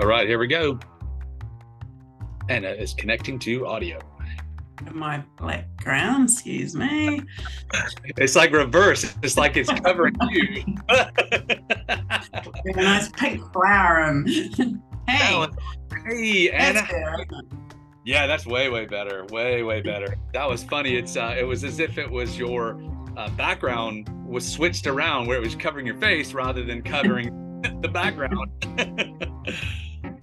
All right, here we go. Anna is connecting to audio. My background, excuse me. It's like reverse. It's like it's covering you. a nice pink flower. And hey, hey, Anna. good. Yeah, that's way way better. Way way better. That was funny. It's uh, it was as if it was your uh, background was switched around where it was covering your face rather than covering the background.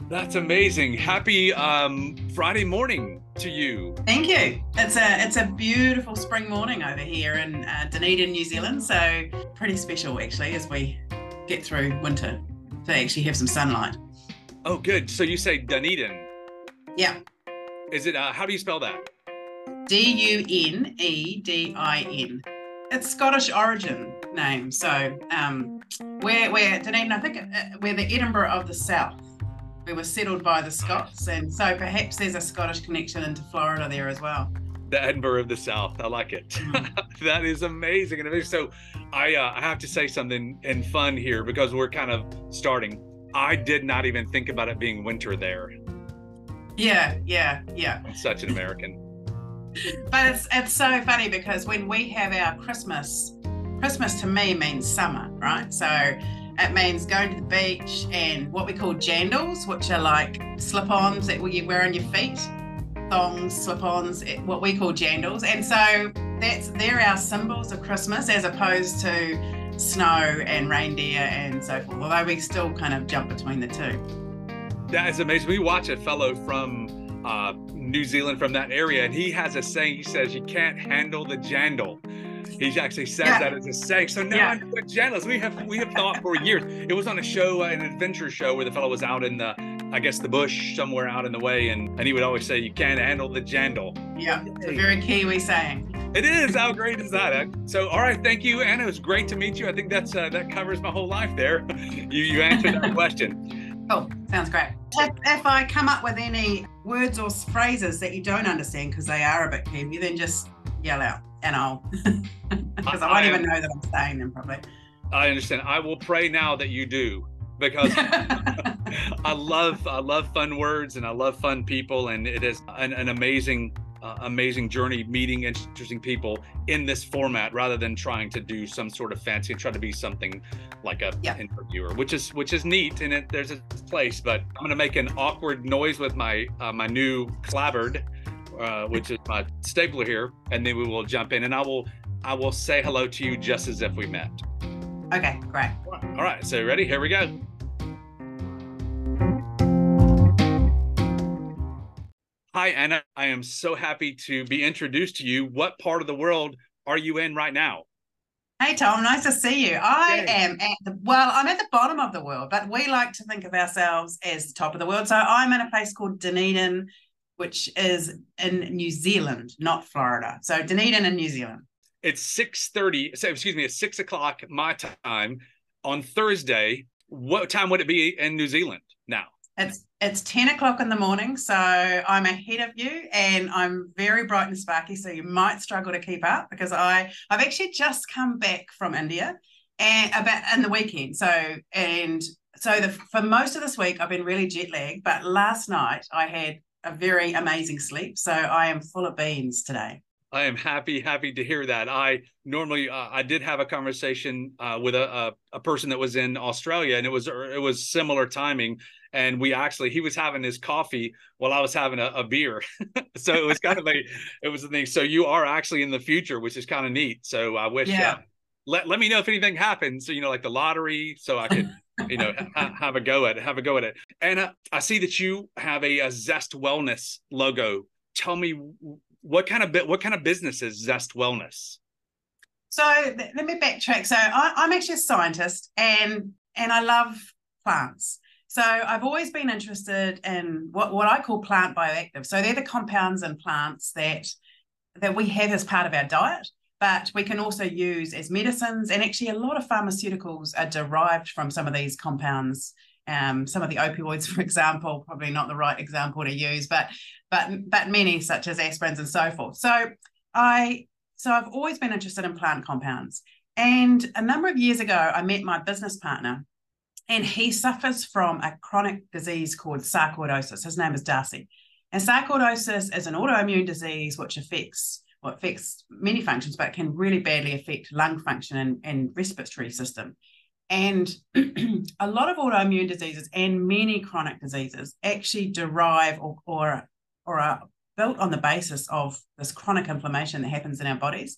that's amazing. Happy um, Friday morning to you. Thank you. It's a it's a beautiful spring morning over here in uh, Dunedin, New Zealand. So pretty special actually as we get through winter to actually have some sunlight. Oh, good. So you say Dunedin. Yeah. Is it? Uh, how do you spell that? D U N E D I N. It's Scottish origin name. So um, we're we're Dunedin. I think uh, we're the Edinburgh of the South. We were settled by the Scots, and so perhaps there's a Scottish connection into Florida there as well. The Edinburgh of the South. I like it. that is amazing. And so, I uh, I have to say something in fun here because we're kind of starting. I did not even think about it being winter there. Yeah, yeah, yeah. I'm such an American. But it's it's so funny because when we have our Christmas, Christmas to me means summer, right? So it means going to the beach and what we call jandals, which are like slip-ons that you wear on your feet, thongs, slip-ons, eh, what we call jandals. And so that's they're our symbols of Christmas as opposed to snow and reindeer and so forth. Although we still kind of jump between the two. That is amazing. We watch a fellow from uh, New Zealand from that area, and he has a saying. He says, "You can't handle the jandal." He actually says Yeah. that as a saying. So now Yeah. I know what jandals. We have we have thought for years. It was on a show, uh, an adventure show, where the fellow was out in the, I guess, the bush somewhere out in the way, and and he would always say, "You can't handle the jandal." Yeah, it's a very Kiwi saying. It is. How great is that? So, all right, thank you, Anna. It was great to meet you. I think that's uh, that covers my whole life there. you you answered that question. Cool. Sounds great. If, if I come up with any words or phrases that you don't understand because they are a bit Kiwi, you then just yell out and I'll, because I, I won't even know that I'm saying them probably. I understand. I will pray now that you do because I love I love fun words and I love fun people and it is an, an amazing uh, amazing journey meeting interesting people in this format rather than trying to do some sort of fancy try to be something like a Yeah. interviewer which is which is neat and it, there's a place but I'm gonna make an awkward noise with my uh, my new clabbered uh, which is my stapler here and then we will jump in and I will I will say hello to you just as if we met. okay, great. All right, so ready? Here we go. Hi, Anna. I am so happy to be introduced to you. What part of the world are you in right now? Hey Tom, nice to see you. I Hey. am at the well, I'm at the bottom of the world, but we like to think of ourselves as the top of the world. So I'm in a place called Dunedin, which is in New Zealand, not Florida. So Dunedin in New Zealand. It's six thirty. So excuse me, it's six o'clock my time on Thursday. What time would it be in New Zealand now? It's it's 10 o'clock in the morning, so I'm ahead of you and I'm very bright and sparky, so you might struggle to keep up because I I've actually just come back from India and uh, about in the weekend. So and so the for most of this week I've been really jet lagged, but last night I had a very amazing sleep, so I am full of beans today. I am happy, happy to hear that. I normally, uh, I did have a conversation uh, with a, a a person that was in Australia, and it was it was similar timing. And we actually, he was having his coffee while I was having a, a beer, so it was kind of a, it was the thing. So you are actually in the future, which is kind of neat. So I wish, Yeah. uh, let let me know if anything happens. So you know, like the lottery, so I could. You know, ha- have a go at it. Have a go at it. And I see that you have a, a Zestt Wellness logo. Tell me what kind of what kind of business is Zestt Wellness? So th- let me backtrack. So I, I'm actually a scientist and and I love plants. So I've always been interested in what, what I call plant bioactive. So they're the compounds in plants that that we have as part of our diet, but we can also use as medicines. And actually, a lot of pharmaceuticals are derived from some of these compounds. Um, some of the opioids, for example, probably not the right example to use, but but but many such as aspirins and so forth. So I so I've always been interested in plant compounds. And a number of years ago, I met my business partner, and he suffers from a chronic disease called sarcoidosis. His name is Darcy. And sarcoidosis is an autoimmune disease which affects well, affects many functions, but it can really badly affect lung function and, and respiratory system. And a lot of autoimmune diseases and many chronic diseases actually derive or, or, or are built on the basis of this chronic inflammation that happens in our bodies.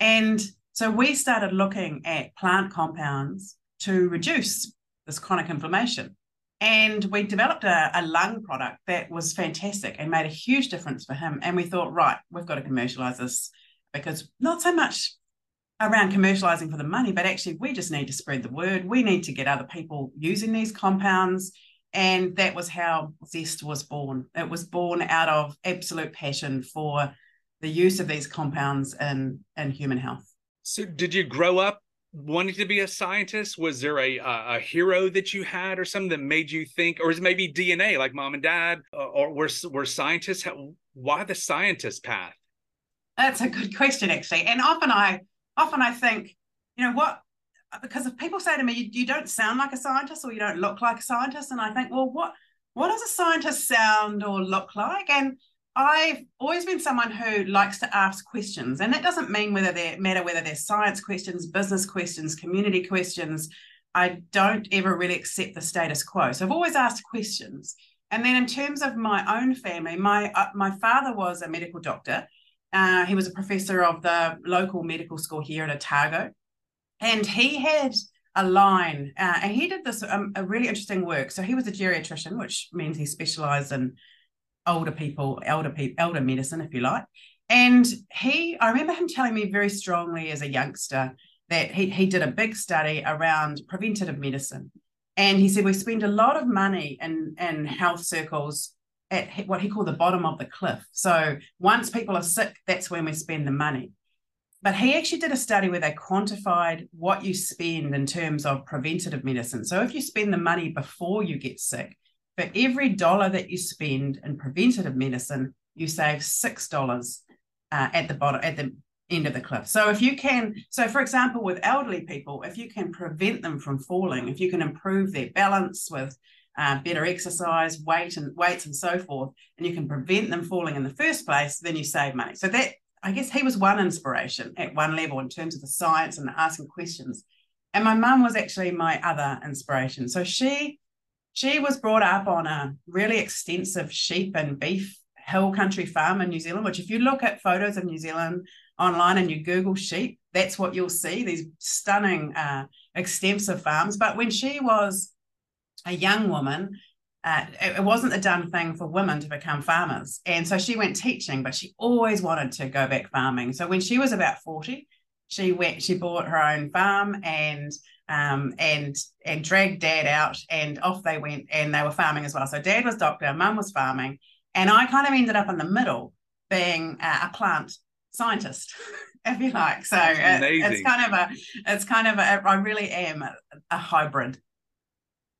And so we started looking at plant compounds to reduce this chronic inflammation. And we developed a, a, lung product that was fantastic and made a huge difference for him. And we thought, right, we've got to commercialize this because not so much around commercializing for the money, but actually we just need to spread the word. We need to get other people using these compounds. And that was how Zestt was born. It was born out of absolute passion for the use of these compounds in, in human health. So, did you grow up wanting to be a scientist? Was there a a hero that you had, or something that made you think, or is maybe DNA, like mom and dad, or were were scientists? Why the scientist path? That's a good question, actually. And often I often I think, you know, what because if people say to me, you, you don't sound like a scientist or you don't look like a scientist, and I think, well, what what does a scientist sound or look like? And I've always been someone who likes to ask questions, and that doesn't mean whether they matter whether they're science questions, business questions, community questions. I don't ever really accept the status quo. So I've always asked questions. And then in terms of my own family, my uh, my father was a medical doctor. Uh, he was a professor of the local medical school here at Otago, and he had a line, uh, and he did this um, a really interesting work. So he was a geriatrician, which means he specialised in older people, elder people, elder medicine, if you like. And he, I remember him telling me very strongly as a youngster that he, he did a big study around preventative medicine. And he said, we spend a lot of money in, in health circles at what he called the bottom of the cliff. So once people are sick, that's when we spend the money. But he actually did a study where they quantified what you spend in terms of preventative medicine. So if you spend the money before you get sick, for every dollar that you spend in preventative medicine, you save six dollars uh, at the bottom at the end of the cliff. So if you can, so for example, with elderly people, if you can prevent them from falling, if you can improve their balance with uh, better exercise, weight and weights and so forth, and you can prevent them falling in the first place, then you save money. So that I guess he was one inspiration at one level in terms of the science and asking questions. And my mum was actually my other inspiration. So she she was brought up on a really extensive sheep and beef hill country farm in New Zealand, which if you look at photos of New Zealand online and you Google sheep, that's what you'll see, these stunning uh, extensive farms. But when she was a young woman, uh, it, it wasn't the done thing for women to become farmers. And so she went teaching, but she always wanted to go back farming. So when she was about 40, she went, she bought her own farm and um, and and dragged dad out and off they went and they were farming as well. So dad was doctor, mum was farming, and I kind of ended up in the middle being a plant scientist, if you like. So it, it's kind of a it's kind of a I really am a, a hybrid.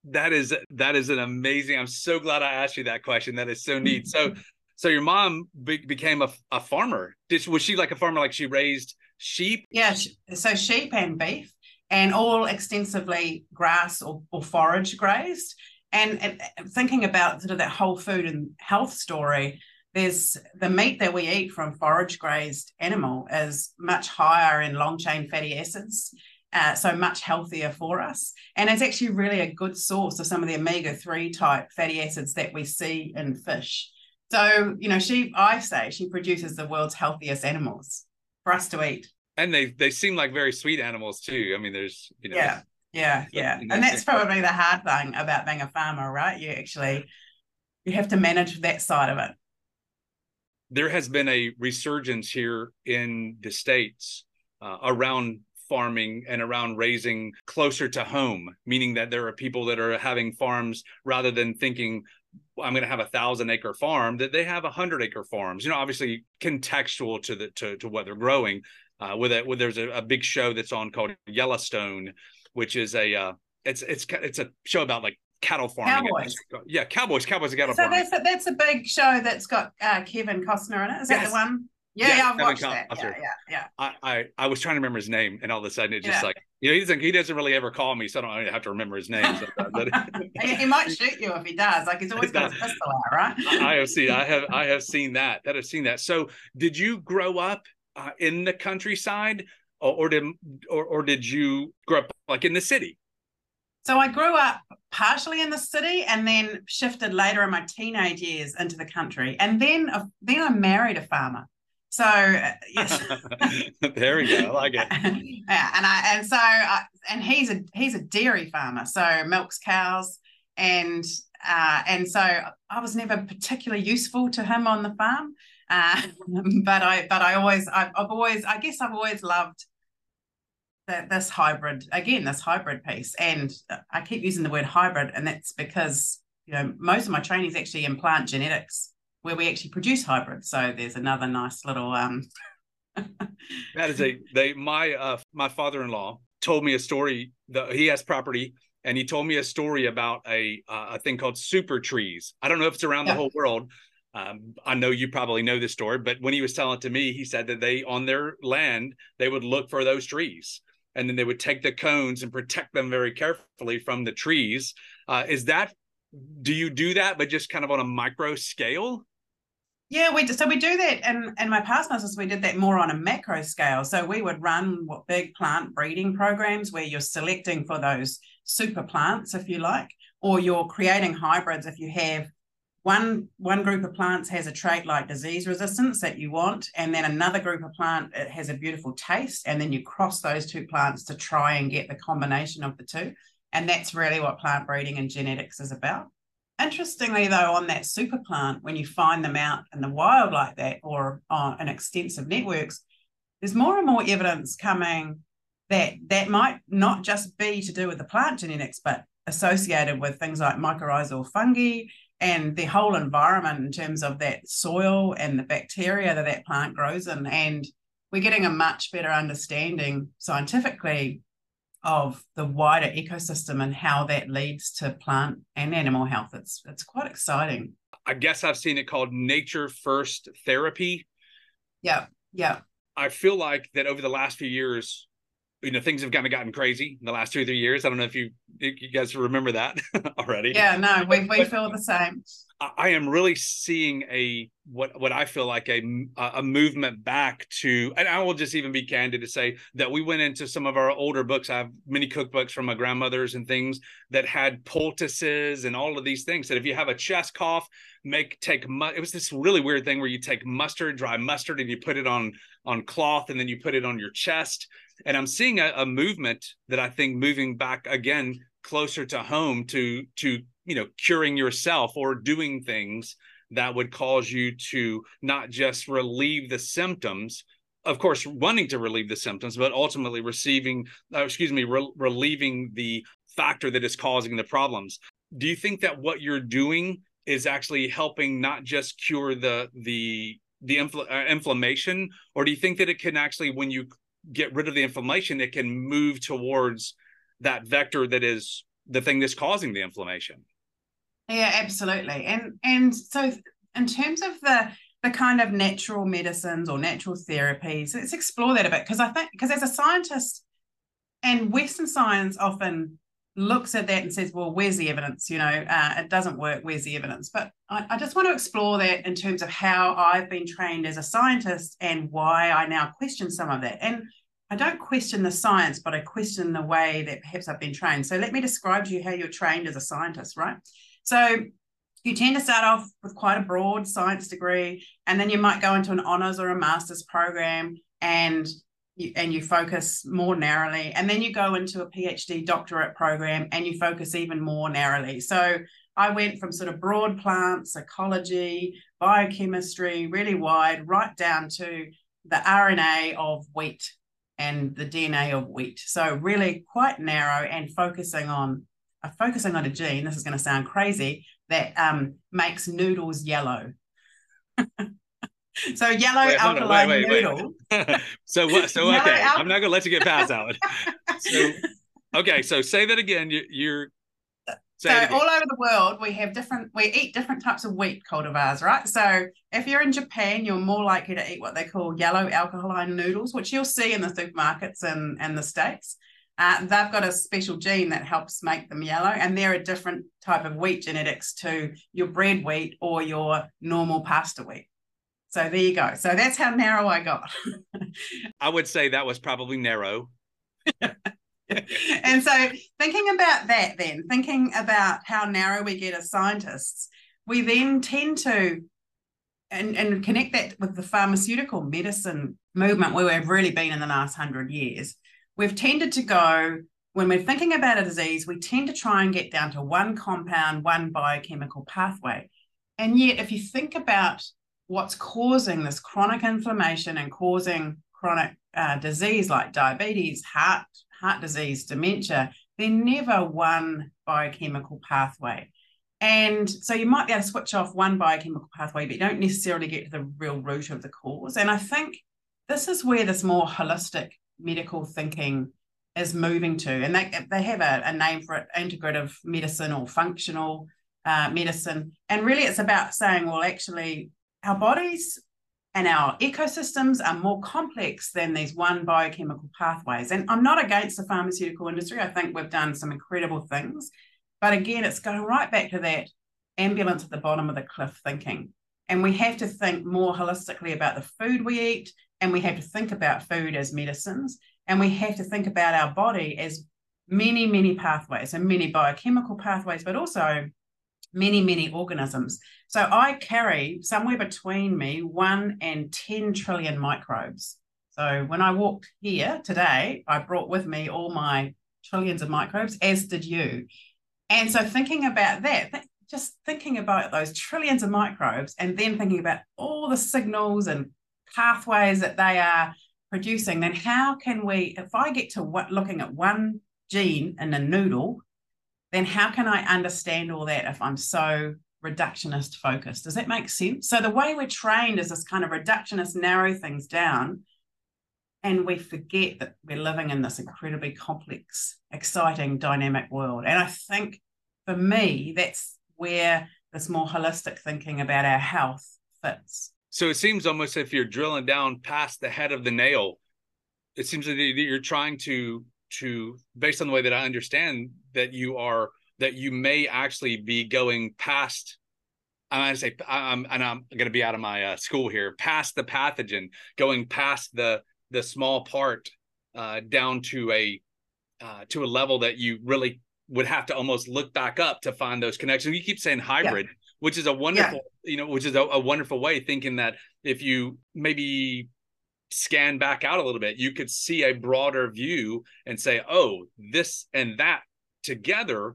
That is that is an amazing i'm so glad i asked you that question. That is so neat. So so your mom be, became a, a farmer. Did, was she like a farmer like she raised sheep yeah so sheep and beef and all extensively grass or, or forage grazed. And, and thinking about sort of that whole food and health story, there's the meat that we eat from forage grazed animal is much higher in long chain fatty acids. Uh, so much healthier for us. And it's actually really a good source of some of the omega 3 type fatty acids that we see in fish. So, you know, she, I say, she produces the world's healthiest animals for us to eat and they they seem like very sweet animals too. I mean, there's you know. Yeah, yeah, yeah, and that's probably the hard thing about being a farmer, right? You actually you have to manage that side of it. There has been a resurgence here in the states uh, around farming and around raising closer to home, meaning that there are people that are having farms rather than thinking I'm going to have a thousand acre farm that they have a hundred acre farms. You know, obviously contextual to the to, to what they're growing, uh, with it, with there's a, a, big show that's on called Yellowstone, which is a uh, it's it's it's a show about like cattle farming. Cowboys. Yeah, cowboys, cowboys and cattle so farming. that's a, that's a big show that's got uh, Kevin Costner in it. Is yes. that the one? Yeah, yeah, I've watched that. Yeah, yeah, yeah. I, I I was trying to remember his name, and all of a sudden it just yeah. like You know, he doesn't he doesn't really ever call me, so I don't have to remember his name. But he, he, might shoot you if he does. Like he's always got his pistol out, right? I have seen I have I have seen that. That have seen that. So did you grow up uh, in the countryside or, or did or, or did you grow up like in the city? So I grew up partially in the city and then shifted later in my teenage years into the country. And then uh, then I married a farmer. So uh, yes, there we go. I like it. yeah, and I and so I, and he's a he's a dairy farmer, so milks cows, and uh, and so I was never particularly useful to him on the farm. Uh, but I but I always I've, I've always I guess I've always loved that this hybrid again this hybrid piece and I keep using the word hybrid and that's because you know most of my training is actually in plant genetics where we actually produce hybrids. So there's another nice little. Um... that is a they my uh my father-in-law told me a story that he has property and he told me a story about a uh, a thing called super trees. I don't know if it's around yeah. the whole world. Um, I know you probably know this story, but when he was telling it to me, he said that they on their land they would look for those trees and then they would take the cones and protect them very carefully from the trees. Uh, is that do you do that, but just kind of on a micro scale? Yeah, we so we do that, and in my past business, we did that more on a macro scale. So we would run what big plant breeding programs where you're selecting for those super plants, if you like, or you're creating hybrids if you have one one group of plants has a trait like disease resistance that you want and then another group of plant it has a beautiful taste and then you cross those two plants to try and get the combination of the two and that's really what plant breeding and genetics is about Interestingly, though, on that super plant, when you find them out in the wild like that or on in extensive networks, there's more and more evidence coming that that might not just be to do with the plant genetics, but associated with things like mycorrhizal fungi and the whole environment in terms of that soil and the bacteria that that plant grows in. And we're getting a much better understanding scientifically of the wider ecosystem and how that leads to plant and animal health. It's it's quite exciting. I guess I've seen it called nature first therapy. Yeah, yeah. I feel like that over the last few years, you know, things have kind of gotten crazy in the last two or three years. I don't know if you you guys remember that already. Yeah, no, we we feel the same. I am really seeing a what what I feel like a a movement back to, and I will just even be candid to say that we went into some of our older books. I have many cookbooks from my grandmother's and things that had poultices and all of these things. That if you have a chest cough, make take it was this really weird thing where you take mustard, dry mustard, and you put it on on cloth, and then you put it on your chest. And I'm seeing a, a movement that I think moving back again closer to home to to you know curing yourself or doing things that would cause you to not just relieve the symptoms of course wanting to relieve the symptoms but ultimately receiving uh, excuse me re- relieving the factor that is causing the problems. Do you think that what you're doing is actually helping not just cure the the the infl- uh, inflammation or do you think that it can actually when you get rid of the inflammation it can move towards that vector that is the thing that's causing the inflammation yeah, absolutely. And and so in terms of the the kind of natural medicines or natural therapies, let's explore that a bit because I think because as a scientist and Western science often looks at that and says, well, where's the evidence? You know, uh, it doesn't work. Where's the evidence? But I, I just want to explore that in terms of how I've been trained as a scientist and why I now question some of that. And I don't question the science, but I question the way that perhaps I've been trained. So let me describe to you how you're trained as a scientist, right? So you tend to start off with quite a broad science degree, and then you might go into an honors or a master's program and you, and you focus more narrowly. And then you go into a PhD doctorate program and you focus even more narrowly. So I went from sort of broad plants, ecology, biochemistry, really wide, right down to the RNA of wheat and the DNA of wheat. So really quite narrow and focusing on are focusing on a gene, this is going to sound crazy, that um, makes noodles yellow. so yellow wait, alkaline wait, wait, noodle. so what? So okay, al- I'm not going to let you get past that So okay, so say that again. You, you're so all over the world, we have different, we eat different types of wheat cultivars, right? So if you're in Japan, you're more likely to eat what they call yellow alkaline noodles, which you'll see in the supermarkets and, and the States. Uh, they've got a special gene that helps make them yellow, and they're a different type of wheat genetics to your bread wheat or your normal pasta wheat. So there you go. So that's how narrow I got. I would say that was probably narrow. and so thinking about that then thinking about how narrow we get as scientists we then tend to and, and connect that with the pharmaceutical medicine movement where we've really been in the last hundred years we've tended to go when we're thinking about a disease we tend to try and get down to one compound one biochemical pathway and yet if you think about what's causing this chronic inflammation and causing chronic uh, disease like diabetes heart heart disease, dementia, they're never one biochemical pathway. And so you might be able to switch off one biochemical pathway, but you don't necessarily get to the real root of the cause. And I think this is where this more holistic medical thinking is moving to. And they, they have a, a name for it integrative medicine or functional uh, medicine. And really, it's about saying, well, actually, our bodies and our ecosystems are more complex than these one biochemical pathways. And I'm not against the pharmaceutical industry. I think we've done some incredible things. But again, it's going right back to that ambulance at the bottom of the cliff thinking. And we have to think more holistically about the food we eat, and we have to think about food as medicines, and we have to think about our body as many, many pathways and many biochemical pathways, but also many, many organisms. So I carry somewhere between me one and 10 trillion microbes. So when I walked here today, I brought with me all my trillions of microbes, as did you. And so thinking about that, just thinking about those trillions of microbes and then thinking about all the signals and pathways that they are producing, then how can we, if I get to what, looking at one gene in a noodle, then how can I understand all that if I'm so reductionist focused? Does that make sense? So the way we're trained is this kind of reductionist, narrow things down. And we forget that we're living in this incredibly complex, exciting, dynamic world. And I think for me, that's where this more holistic thinking about our health fits. So it seems almost if you're drilling down past the head of the nail, it seems that you're trying to to based on the way that I understand that you are that you may actually be going past I'm going to say I'm and I'm going to be out of my uh, school here past the pathogen going past the the small part uh, down to a uh, to a level that you really would have to almost look back up to find those connections. You keep saying hybrid, yeah. Which is a wonderful, yeah. you know, which is a, a wonderful way thinking that if you maybe scan back out a little bit, you could see a broader view and say, oh, this and that together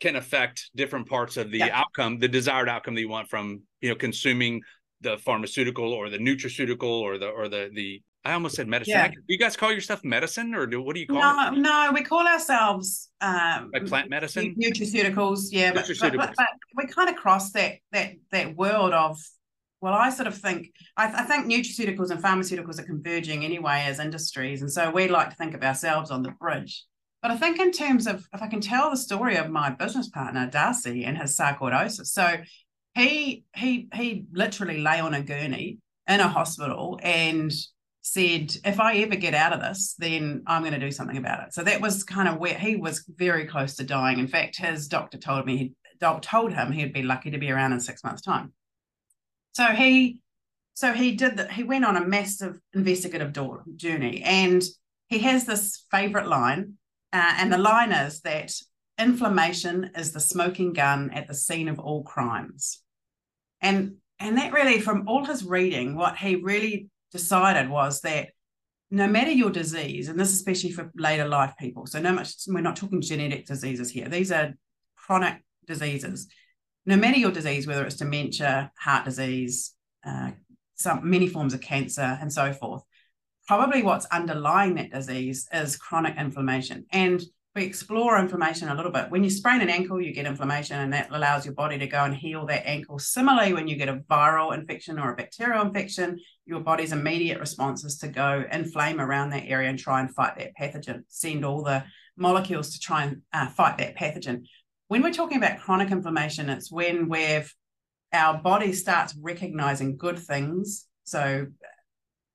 can affect different parts of the yeah. outcome, the desired outcome that you want from, you know, consuming the pharmaceutical or the nutraceutical or the or the the I almost said medicine. Yeah. Do you guys call your stuff medicine or do what do you call no, it? No, we call ourselves um, like plant medicine, nutraceuticals. Yeah, nutraceuticals. But, but, but, we kind of cross that that that world of well, I sort of think I, th- I, think nutraceuticals and pharmaceuticals are converging anyway as industries, and so we like to think of ourselves on the bridge. But I think in terms of if I can tell the story of my business partner Darcy and his sarcoidosis, so he he he literally lay on a gurney in a hospital and said, if I ever get out of this, then I'm going to do something about it. So that was kind of where he was very close to dying. In fact, his doctor told me told him he'd be lucky to be around in six months' time. So he so he did that he went on a massive investigative journey and he has this favorite line uh, and the line is that inflammation is the smoking gun at the scene of all crimes and and that really from all his reading what he really decided was that no matter your disease and this is especially for later life people so no much we're not talking genetic diseases here these are chronic diseases no matter your disease, whether it's dementia, heart disease, uh, some many forms of cancer, and so forth, probably what's underlying that disease is chronic inflammation. And we explore inflammation a little bit. When you sprain an ankle, you get inflammation, and that allows your body to go and heal that ankle. Similarly, when you get a viral infection or a bacterial infection, your body's immediate response is to go inflame around that area and try and fight that pathogen, send all the molecules to try and uh, fight that pathogen. When we're talking about chronic inflammation, it's when we've our body starts recognizing good things, so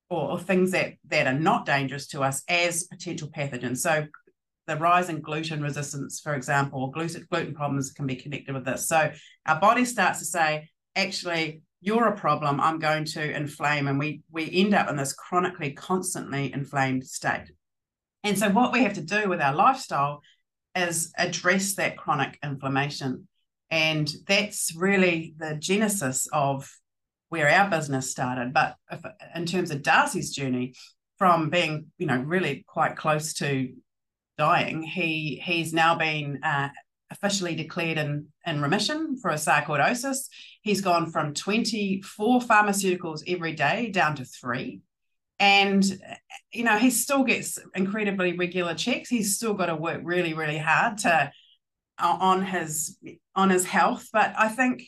or, or things that that are not dangerous to us as potential pathogens. So the rise in gluten resistance, for example, or gluten, gluten problems can be connected with this. So our body starts to say, actually, you're a problem. I'm going to inflame, and we we end up in this chronically, constantly inflamed state. And so, what we have to do with our lifestyle is address that chronic inflammation, and that's really the genesis of where our business started. But if, in terms of Darcy's journey, from being you know really quite close to dying, he he's now been uh, officially declared in, in remission for a sarcoidosis. He's gone from 24 pharmaceuticals every day down to three. And, you know, he still gets incredibly regular checks. He's still got to work really, really hard to on his on his health. But I think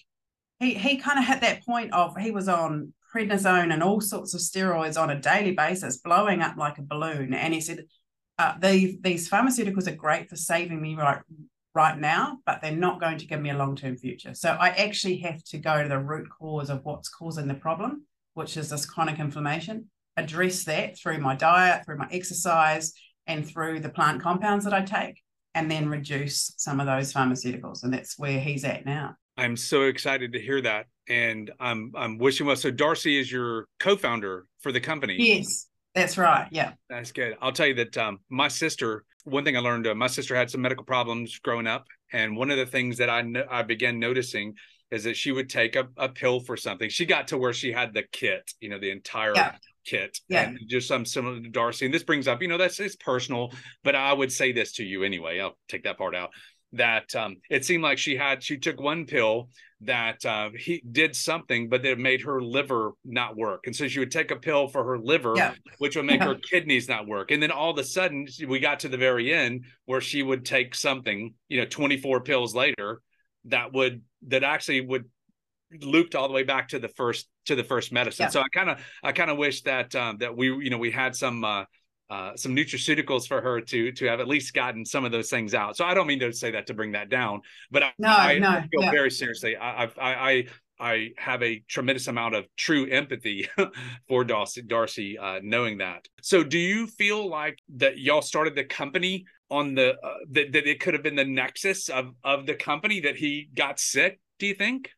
he he kind of hit that point of he was on prednisone and all sorts of steroids on a daily basis, blowing up like a balloon. And he said, uh, these these pharmaceuticals are great for saving me right right now, but they're not going to give me a long term future. So I actually have to go to the root cause of what's causing the problem, which is this chronic inflammation, address that through my diet, through my exercise, and through the plant compounds that I take, and then reduce some of those pharmaceuticals. And that's where he's at now. I'm so excited to hear that. And I'm I'm wishing well. So Darcy is your co-founder for the company. Yes. That's right. Yeah. That's good. I'll tell you that um, my sister, one thing I learned, uh, my sister had some medical problems growing up. And one of the things that I, no- I began noticing is that she would take a, a pill for something. She got to where she had the kit, you know, the entire yeah. kit. Yeah. And just some similar to Darcy. And this brings up, you know, that's it's personal, but I would say this to you anyway. I'll take that part out that um, it seemed like she had she took one pill that uh, he did something, but it made her liver not work. And so she would take a pill for her liver, yeah. which would make yeah. her kidneys not work. And then all of a sudden, we got to the very end where she would take something, you know, 24 pills later that would, that actually would looped all the way back to the first, to the first medicine. Yeah. So I kind of, I kind of wish that, um, that we, you know, we had some, uh, uh, some nutraceuticals for her to to have at least gotten some of those things out. So I don't mean to say that to bring that down, but I, no, I, no, I feel yeah. very seriously. I, I I I have a tremendous amount of true empathy for Darcy, Darcy uh, knowing that. So do you feel like that y'all started the company on the uh, that, that it could have been the nexus of of the company that he got sick? Do you think?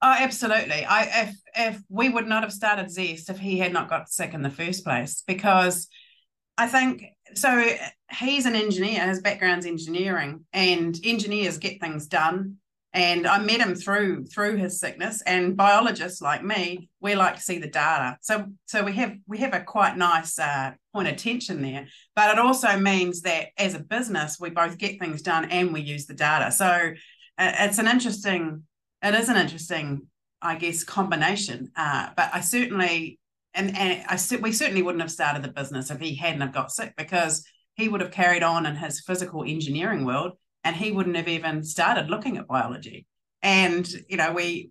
Oh, absolutely. I if if we would not have started Zestt if he had not got sick in the first place because I think so. He's an engineer. His background's engineering, and engineers get things done. And I met him through through his sickness. And biologists like me, we like to see the data. So so we have we have a quite nice uh, point of tension there. But it also means that as a business, we both get things done and we use the data. So uh, it's an interesting. It is an interesting, I guess, combination. Uh, but I certainly and and I we certainly wouldn't have started the business if he hadn't have got sick because he would have carried on in his physical engineering world and he wouldn't have even started looking at biology. And you know, we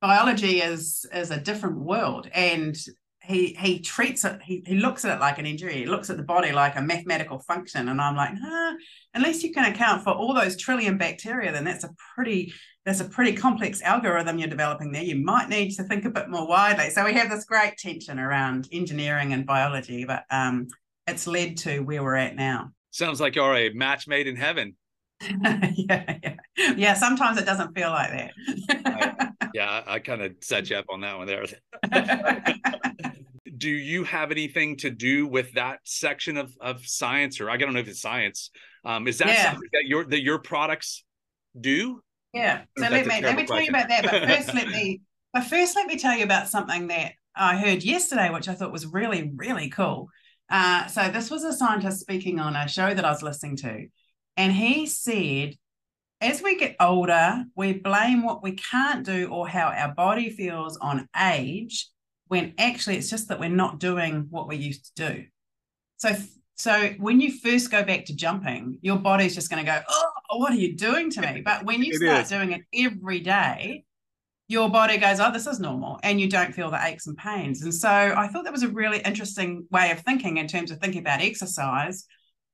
biology is is a different world and he he treats it he, he looks at it like an injury he looks at the body like a mathematical function and i'm like nah, unless you can account for all those trillion bacteria then that's a pretty that's a pretty complex algorithm you're developing there. You might need to think a bit more widely. So we have this great tension around engineering and biology, but um, it's led to where we're at now. Sounds like you're a match made in heaven. yeah, yeah, yeah. Sometimes it doesn't feel like that. I, yeah, I kind of set you up on that one there. do you have anything to do with that section of, of science, or I don't know if it's science? Um, is that yeah. something that your that your products do? Yeah. So let me let me tell you about that. But first, let me but first let me tell you about something that I heard yesterday, which I thought was really really cool. Uh, so this was a scientist speaking on a show that I was listening to, and he said, as we get older, we blame what we can't do or how our body feels on age, when actually it's just that we're not doing what we used to do. So so when you first go back to jumping, your body's just going to go, oh, what are you doing to me? But when you start is. doing it every day, your body goes, oh, this is normal, and you don't feel the aches and pains. And so I thought that was a really interesting way of thinking in terms of thinking about exercise.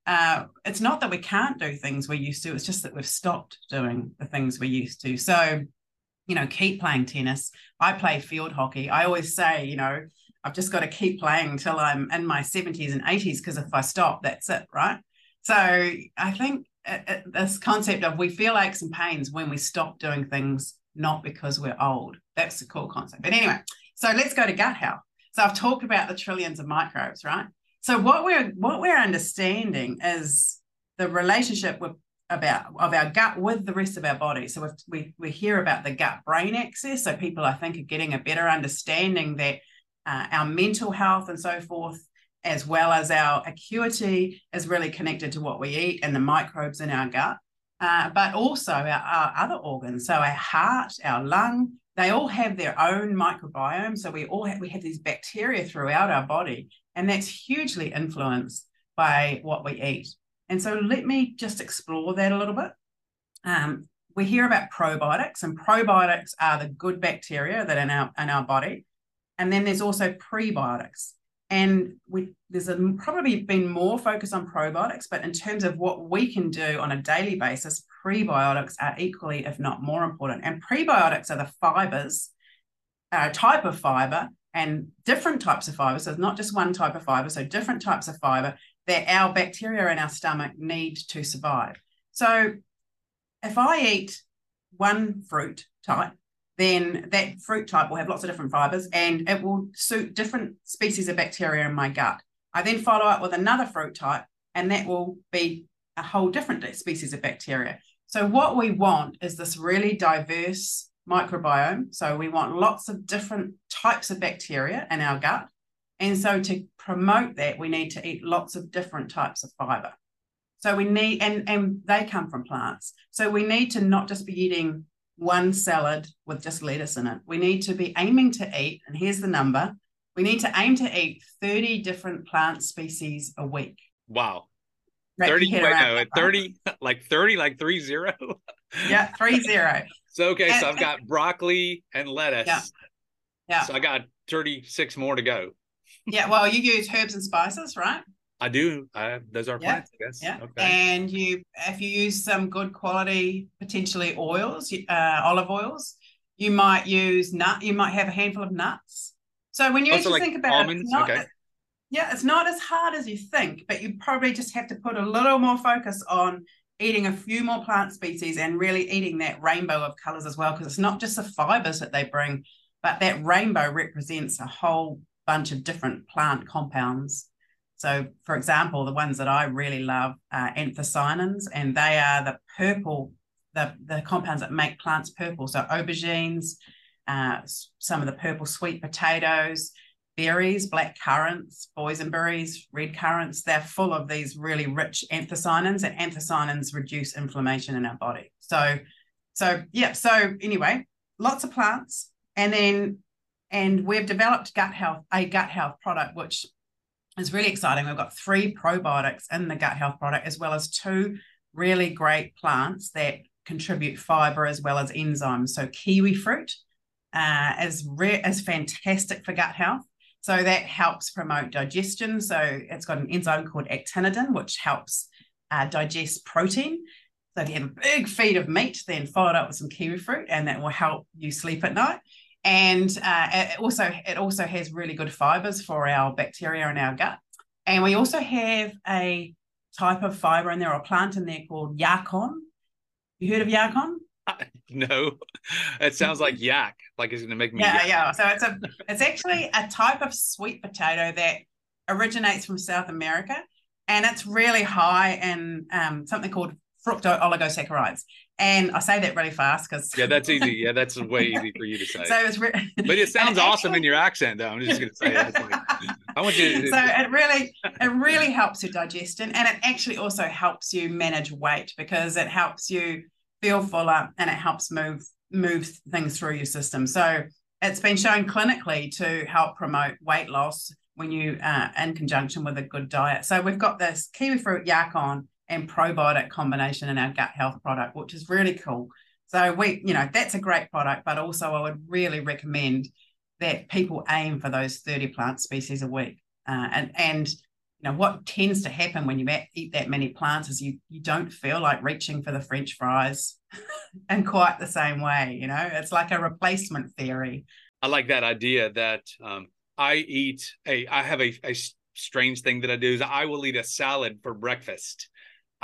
Uh, it's not that we can't do things we're used to, it's just that we've stopped doing the things we're used to. So, you know, keep playing tennis. I play field hockey. I always say, you know, I've just got to keep playing until I'm in my 70s and 80s because if I stop, that's it, right? So I think uh, uh, this concept of we feel aches and pains when we stop doing things, not because we're old. That's a cool concept. But anyway, so let's go to gut health. So I've talked about the trillions of microbes, right? So what we're what we're understanding is the relationship with about of our gut with the rest of our body. So we we hear about the gut brain axis, so people I think are getting a better understanding that uh, our mental health and so forth, as well as our acuity, is really connected to what we eat and the microbes in our gut. Uh, but also our, our other organs, so our heart, our lung, they all have their own microbiome. So we all have, we have these bacteria throughout our body, and that's hugely influenced by what we eat. And so let me just explore that a little bit. Um, we hear about probiotics, and probiotics are the good bacteria that are in our in our body. And then there's also prebiotics. And we, there's a, probably been more focus on probiotics, but in terms of what we can do on a daily basis, prebiotics are equally, if not more important. And prebiotics are the fibers, a type of fiber, and different types of fiber. So it's not just one type of fiber, so different types of fiber that our bacteria in our stomach need to survive. So if I eat one fruit type, then that fruit type will have lots of different fibers and it will suit different species of bacteria in my gut. I then follow up with another fruit type, and that will be a whole different species of bacteria. So, what we want is this really diverse microbiome. So, we want lots of different types of bacteria in our gut. And so, to promote that, we need to eat lots of different types of fiber. So, we need, and, and they come from plants. So, we need to not just be eating one salad with just lettuce in it. We need to be aiming to eat, and here's the number we need to aim to eat 30 different plant species a week. Wow. 30 wait, no, 30 like 30 like 3 0 yeah 3 0 so okay and, so i've got broccoli and lettuce yeah yeah so i got 36 more to go yeah well you use herbs and spices right I do. I, those are plants, I guess. Yeah. Okay. And you, if you use some good quality, potentially oils, uh, olive oils, you might use nut. You might have a handful of nuts. So when you also actually like think about almonds, it, it's not, okay. yeah, it's not as hard as you think, but you probably just have to put a little more focus on eating a few more plant species and really eating that rainbow of colors as well, because it's not just the fibers that they bring, but that rainbow represents a whole bunch of different plant compounds. So, for example, the ones that I really love are anthocyanins, and they are the purple, the, the compounds that make plants purple. So, aubergines, uh, some of the purple sweet potatoes, berries, black currants, boysenberries, red currants, they're full of these really rich anthocyanins, and anthocyanins reduce inflammation in our body. So, so yeah, so anyway, lots of plants. And then and we've developed gut health, a gut health product, which is really exciting. We've got three probiotics in the gut health product, as well as two really great plants that contribute fiber as well as enzymes. So kiwi fruit uh, is re- is fantastic for gut health. So that helps promote digestion. So it's got an enzyme called actinidin, which helps uh, digest protein. So if you have a big feed of meat, then follow it up with some kiwi fruit, and that will help you sleep at night and uh, it also it also has really good fibers for our bacteria in our gut. And we also have a type of fiber in there, or plant in there called yacon. You heard of yacon? no, it sounds like yak, like it's going to make me. Yeah, yak. yeah. So it's a it's actually a type of sweet potato that originates from South America, and it's really high in um, something called fructo oligosaccharides. And I say that really fast because yeah, that's easy. Yeah, that's way easy for you to say. so it's re- but it sounds awesome in your accent, though. I'm just going to say it. Like, I want you. To... So it really, it really helps your digestion, and it actually also helps you manage weight because it helps you feel fuller and it helps move move things through your system. So it's been shown clinically to help promote weight loss when you uh, in conjunction with a good diet. So we've got this kiwi fruit yacon and probiotic combination in our gut health product, which is really cool. So we, you know, that's a great product, but also I would really recommend that people aim for those 30 plant species a week. Uh, and and you know what tends to happen when you eat that many plants is you you don't feel like reaching for the French fries in quite the same way. You know, it's like a replacement theory. I like that idea that um, I eat a I have a, a strange thing that I do is I will eat a salad for breakfast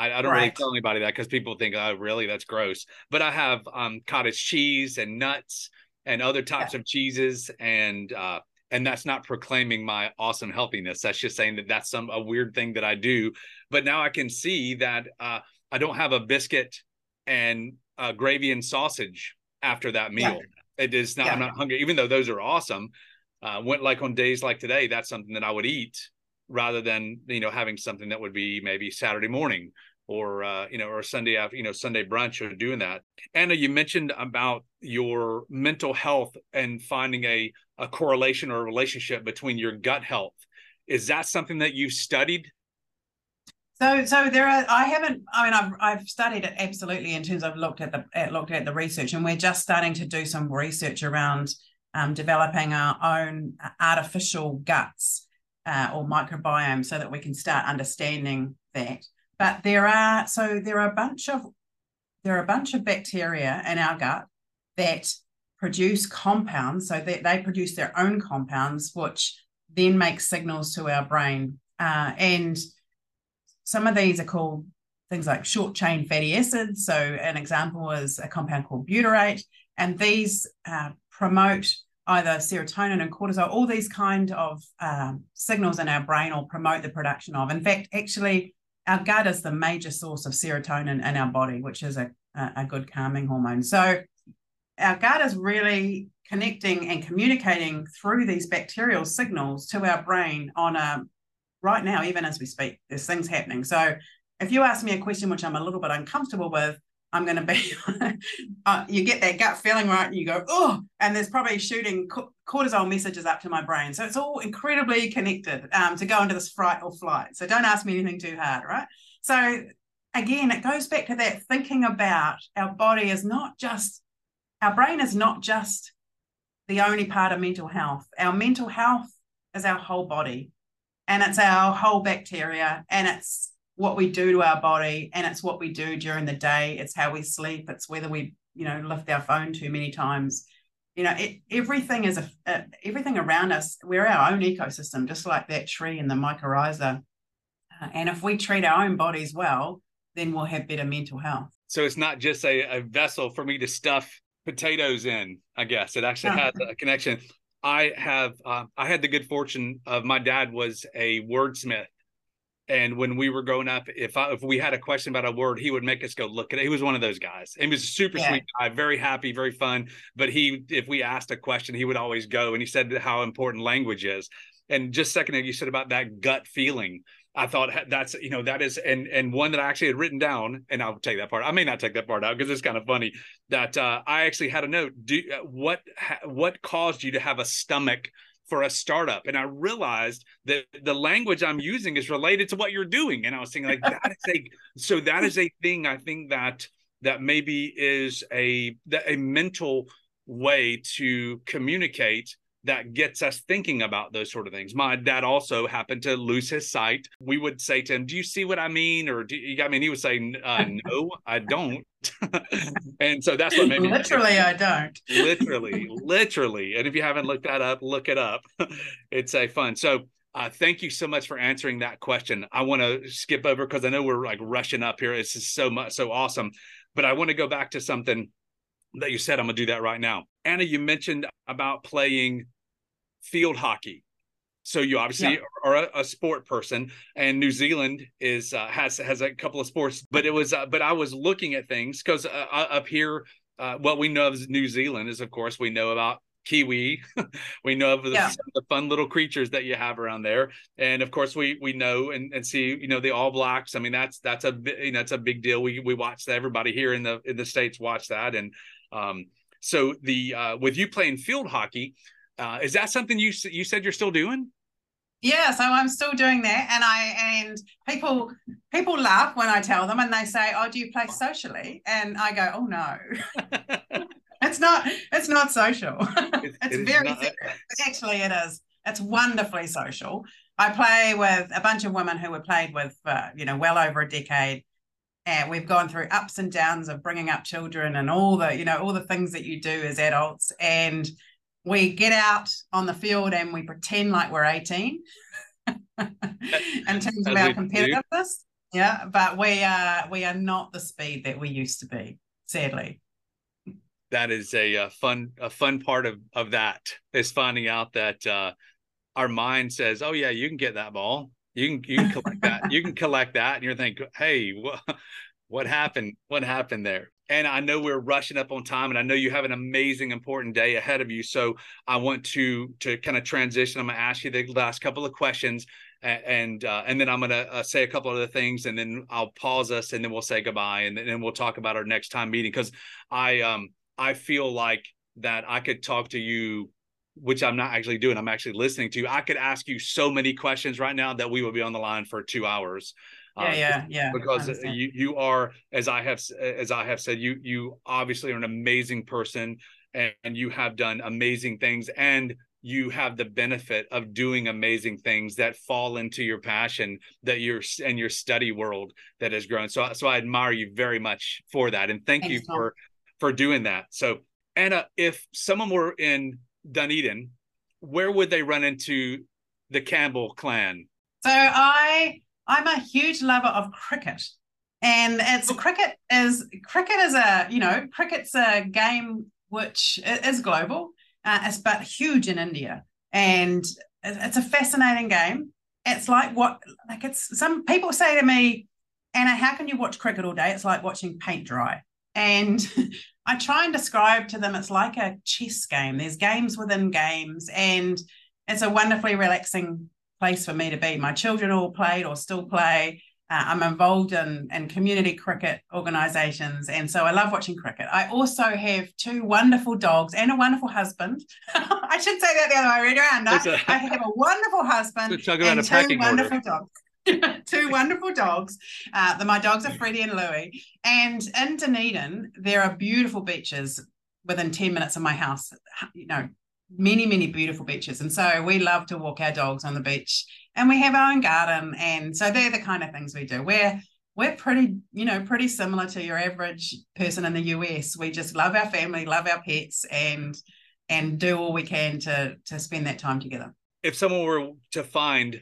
I, I don't right. really tell anybody that because people think, oh, really? That's gross. But I have um, cottage cheese and nuts and other types yeah. of cheeses and uh, and that's not proclaiming my awesome healthiness that's just saying that that's some a weird thing that i do but now i can see that uh, i don't have a biscuit and uh, gravy and sausage after that meal yeah. it is not yeah. i'm not hungry even though those are awesome uh, went like on days like today that's something that i would eat rather than you know having something that would be maybe saturday morning or uh, you know, or Sunday after, you know, Sunday brunch or doing that. Anna, you mentioned about your mental health and finding a a correlation or a relationship between your gut health. Is that something that you've studied? So, so there are. I haven't. I mean, I've I've studied it absolutely in terms of looked at the at, looked at the research, and we're just starting to do some research around um, developing our own artificial guts uh, or microbiome, so that we can start understanding that. But there are so there are a bunch of there are a bunch of bacteria in our gut that produce compounds. So that they produce their own compounds, which then make signals to our brain. Uh, and some of these are called things like short chain fatty acids. So an example is a compound called butyrate, and these uh, promote either serotonin and cortisol, all these kind of uh, signals in our brain or promote the production of. In fact, actually, our gut is the major source of serotonin in our body, which is a, a good calming hormone. So our gut is really connecting and communicating through these bacterial signals to our brain on a right now, even as we speak, there's things happening. So if you ask me a question which I'm a little bit uncomfortable with, I'm going to be, uh, you get that gut feeling, right? And you go, oh, and there's probably shooting cortisol messages up to my brain. So it's all incredibly connected um, to go into this fright or flight. So don't ask me anything too hard, right? So again, it goes back to that thinking about our body is not just, our brain is not just the only part of mental health. Our mental health is our whole body and it's our whole bacteria and it's what we do to our body and it's what we do during the day. It's how we sleep. It's whether we you know lift our phone too many times. You know it, everything is a, a, everything around us we're our own ecosystem just like that tree in the mycorrhiza. Uh, and if we treat our own bodies well then we'll have better mental health. So it's not just a, a vessel for me to stuff potatoes in i guess. It actually has a connection. I have uh, i had the good fortune of my dad was a wordsmith and when we were growing up, if I, if we had a question about a word, he would make us go look at it. He was one of those guys. He was a super yeah. sweet guy, very happy, very fun. But he, if we asked a question, he would always go. And he said how important language is. And just second, you said about that gut feeling. I thought that's you know that is and and one that I actually had written down, and I'll take that part. I may not take that part out because it's kind of funny that uh, I actually had a note. Do uh, what what caused you to have a stomach for a startup. And i realized that the language i'm using is related to what you're doing. And i was thinking like that is a so that is a thing i think that that maybe is a that a mental way to communicate that gets us thinking about those sort of things. My dad also happened to lose his sight. We would say to him, "Do you see what I mean?" Or do you, I mean, he would say, uh, "No, I don't." and so that's what made me literally, I don't. literally, literally. And if you haven't looked that up, look it up. it's a fun. So. Uh, thank you so much for answering that question. I want to skip over because I know we're like rushing up here. It's just so much, so awesome. But I want to go back to something that you said. I'm going to do that right now. Anna, you mentioned about playing field hockey. So you obviously yeah. are a, a, sport person, and New Zealand is uh, has has a couple of sports. But it was, uh, but I was looking at things because uh, uh, up here, uh, what we know of New Zealand is, of course, we know about kiwi we know of the, yeah. the, fun little creatures that you have around there and of course we we know and, and see you know the all blacks i mean that's that's a you know it's a big deal we we watch that everybody here in the in the states watch that and um so the uh, with you playing field hockey, uh, is that something you you said you're still doing? Yeah, so I'm still doing that, and I and people people laugh when I tell them, and they say, "Oh, do you play socially?" And I go, "Oh no." it's not it's not social it's, it's it very not... actually it is it's wonderfully social i play with a bunch of women who were played with uh, you know well over a decade and we've gone through ups and downs of bringing up children and all the you know all the things that you do as adults and we get out on the field and we pretend like we're 18 in terms of our competitiveness Yeah, but we are we are not the speed that we used to be, sadly. That is a, a fun a fun part of of that is finding out that uh, our mind says, "Oh yeah, you can get that ball. You can you can collect that. You can collect that." And you're thinking, "Hey, what what happened? What happened there?" And I know we're rushing up on time, and I know you have an amazing, important day ahead of you. So I want to to kind of transition. I'm going to ask you the last couple of questions, and uh, and then I'm going to uh, say a couple of other things, and then I'll pause us, and then we'll say goodbye, and then we'll talk about our next time meeting because I um I feel like that I could talk to you which I'm not actually doing. I'm actually listening to. you. I could ask you so many questions right now that we would be on the line for two hours. Yeah, uh, yeah, yeah. Because you you are, as I have as I have said, you you obviously are an amazing person, and, and you have done amazing things, and you have the benefit of doing amazing things that fall into your passion that you're and your study world that has grown. So so I admire you very much for that, and thank Thanks, you for for doing that. So Anna, if someone were in Dunedin, where would they run into the Campbell clan? So I I'm a huge lover of cricket. And it's oh. cricket is cricket is a you know cricket's a game which is global, uh, it's but huge in India, and it's a fascinating game. It's like what like it's some people say to me, Anna, how can you watch cricket all day? It's like watching paint dry. And I try and describe to them it's like a chess game. There's games within games, and it's a wonderfully relaxing place for me to be. My children all played or still play. Uh, I'm involved in, in community cricket organisations, and so I love watching cricket. I also have two wonderful dogs and a wonderful husband. I should say that the other way around. I, I have a wonderful husband and two wonderful order. dogs. two wonderful dogs. Uh, the, my dogs are Freddie and Louie. And in Dunedin, there are beautiful beaches within 10 minutes of my house, you know, many, many beautiful beaches. And so we love to walk our dogs on the beach and we have our own garden. And so they're the kind of things we do. We're we're pretty, you know, pretty similar to your average person in the US. We just love our family, love our pets, and and do all we can to to spend that time together. If someone were to find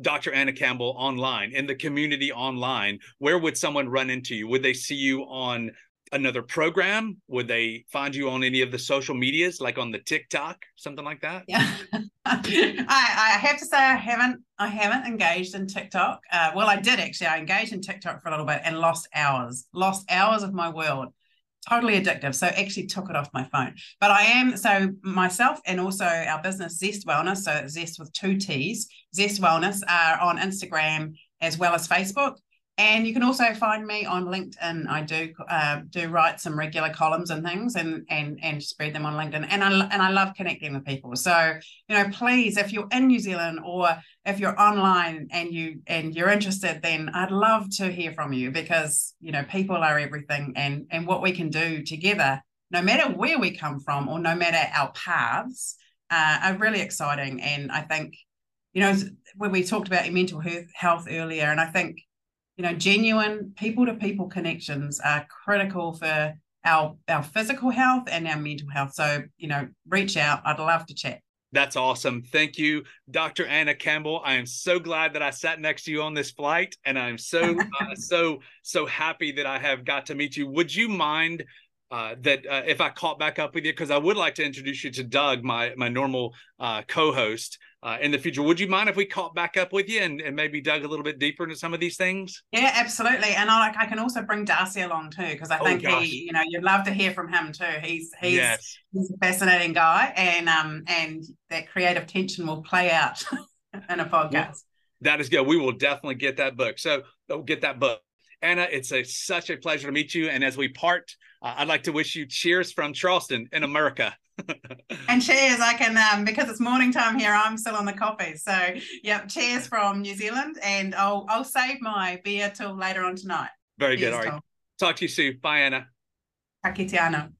Dr. Anna Campbell online in the community online, where would someone run into you? Would they see you on another program? Would they find you on any of the social medias, like on the TikTok, something like that? Yeah, I, I have to say I haven't I haven't engaged in TikTok. Uh, well, I did actually. I engaged in TikTok for a little bit and lost hours, lost hours of my world totally addictive. So actually took it off my phone. But I am so myself and also our business Zestt Wellness, so Zestt with two T's, Zestt Wellness are on Instagram as well as Facebook. And you can also find me on LinkedIn. I do uh, do write some regular columns and things, and and and spread them on LinkedIn. And I and I love connecting with people. So you know, please, if you're in New Zealand or if you're online and you and you're interested, then I'd love to hear from you because you know people are everything, and and what we can do together, no matter where we come from or no matter our paths, uh, are really exciting. And I think, you know, when we talked about mental health earlier, and I think you know, genuine people to people connections are critical for our our physical health and our mental health. So, you know, reach out. I'd love to chat. That's awesome. Thank you, Dr. Anna Campbell. I am so glad that I sat next to you on this flight, and I'm so uh, so so happy that I have got to meet you. Would you mind uh, that uh, if I caught back up with you, because I would like to introduce you to Doug, my my normal uh, co-host uh, in the future. Would you mind if we caught back up with you and, and maybe dug a little bit deeper into some of these things? Yeah, absolutely. And I like I can also bring Darcy along too because I oh, think oh, he, you know, you'd love to hear from him too. He's he's yes. he's a fascinating guy, and um and that creative tension will play out in a podcast. Well, that is good. We will definitely get that book. So we'll get that book. Anna, it's a such a pleasure to meet you. And as we part, I'd like to wish you cheers from Charleston in America. and cheers, I can um, because it's morning time here. I'm still on the coffee, so yep. Cheers from New Zealand, and I'll I'll save my beer till later on tonight. Very cheers, good. All right. Talk to you soon. Bye, Anna. Pakitiana.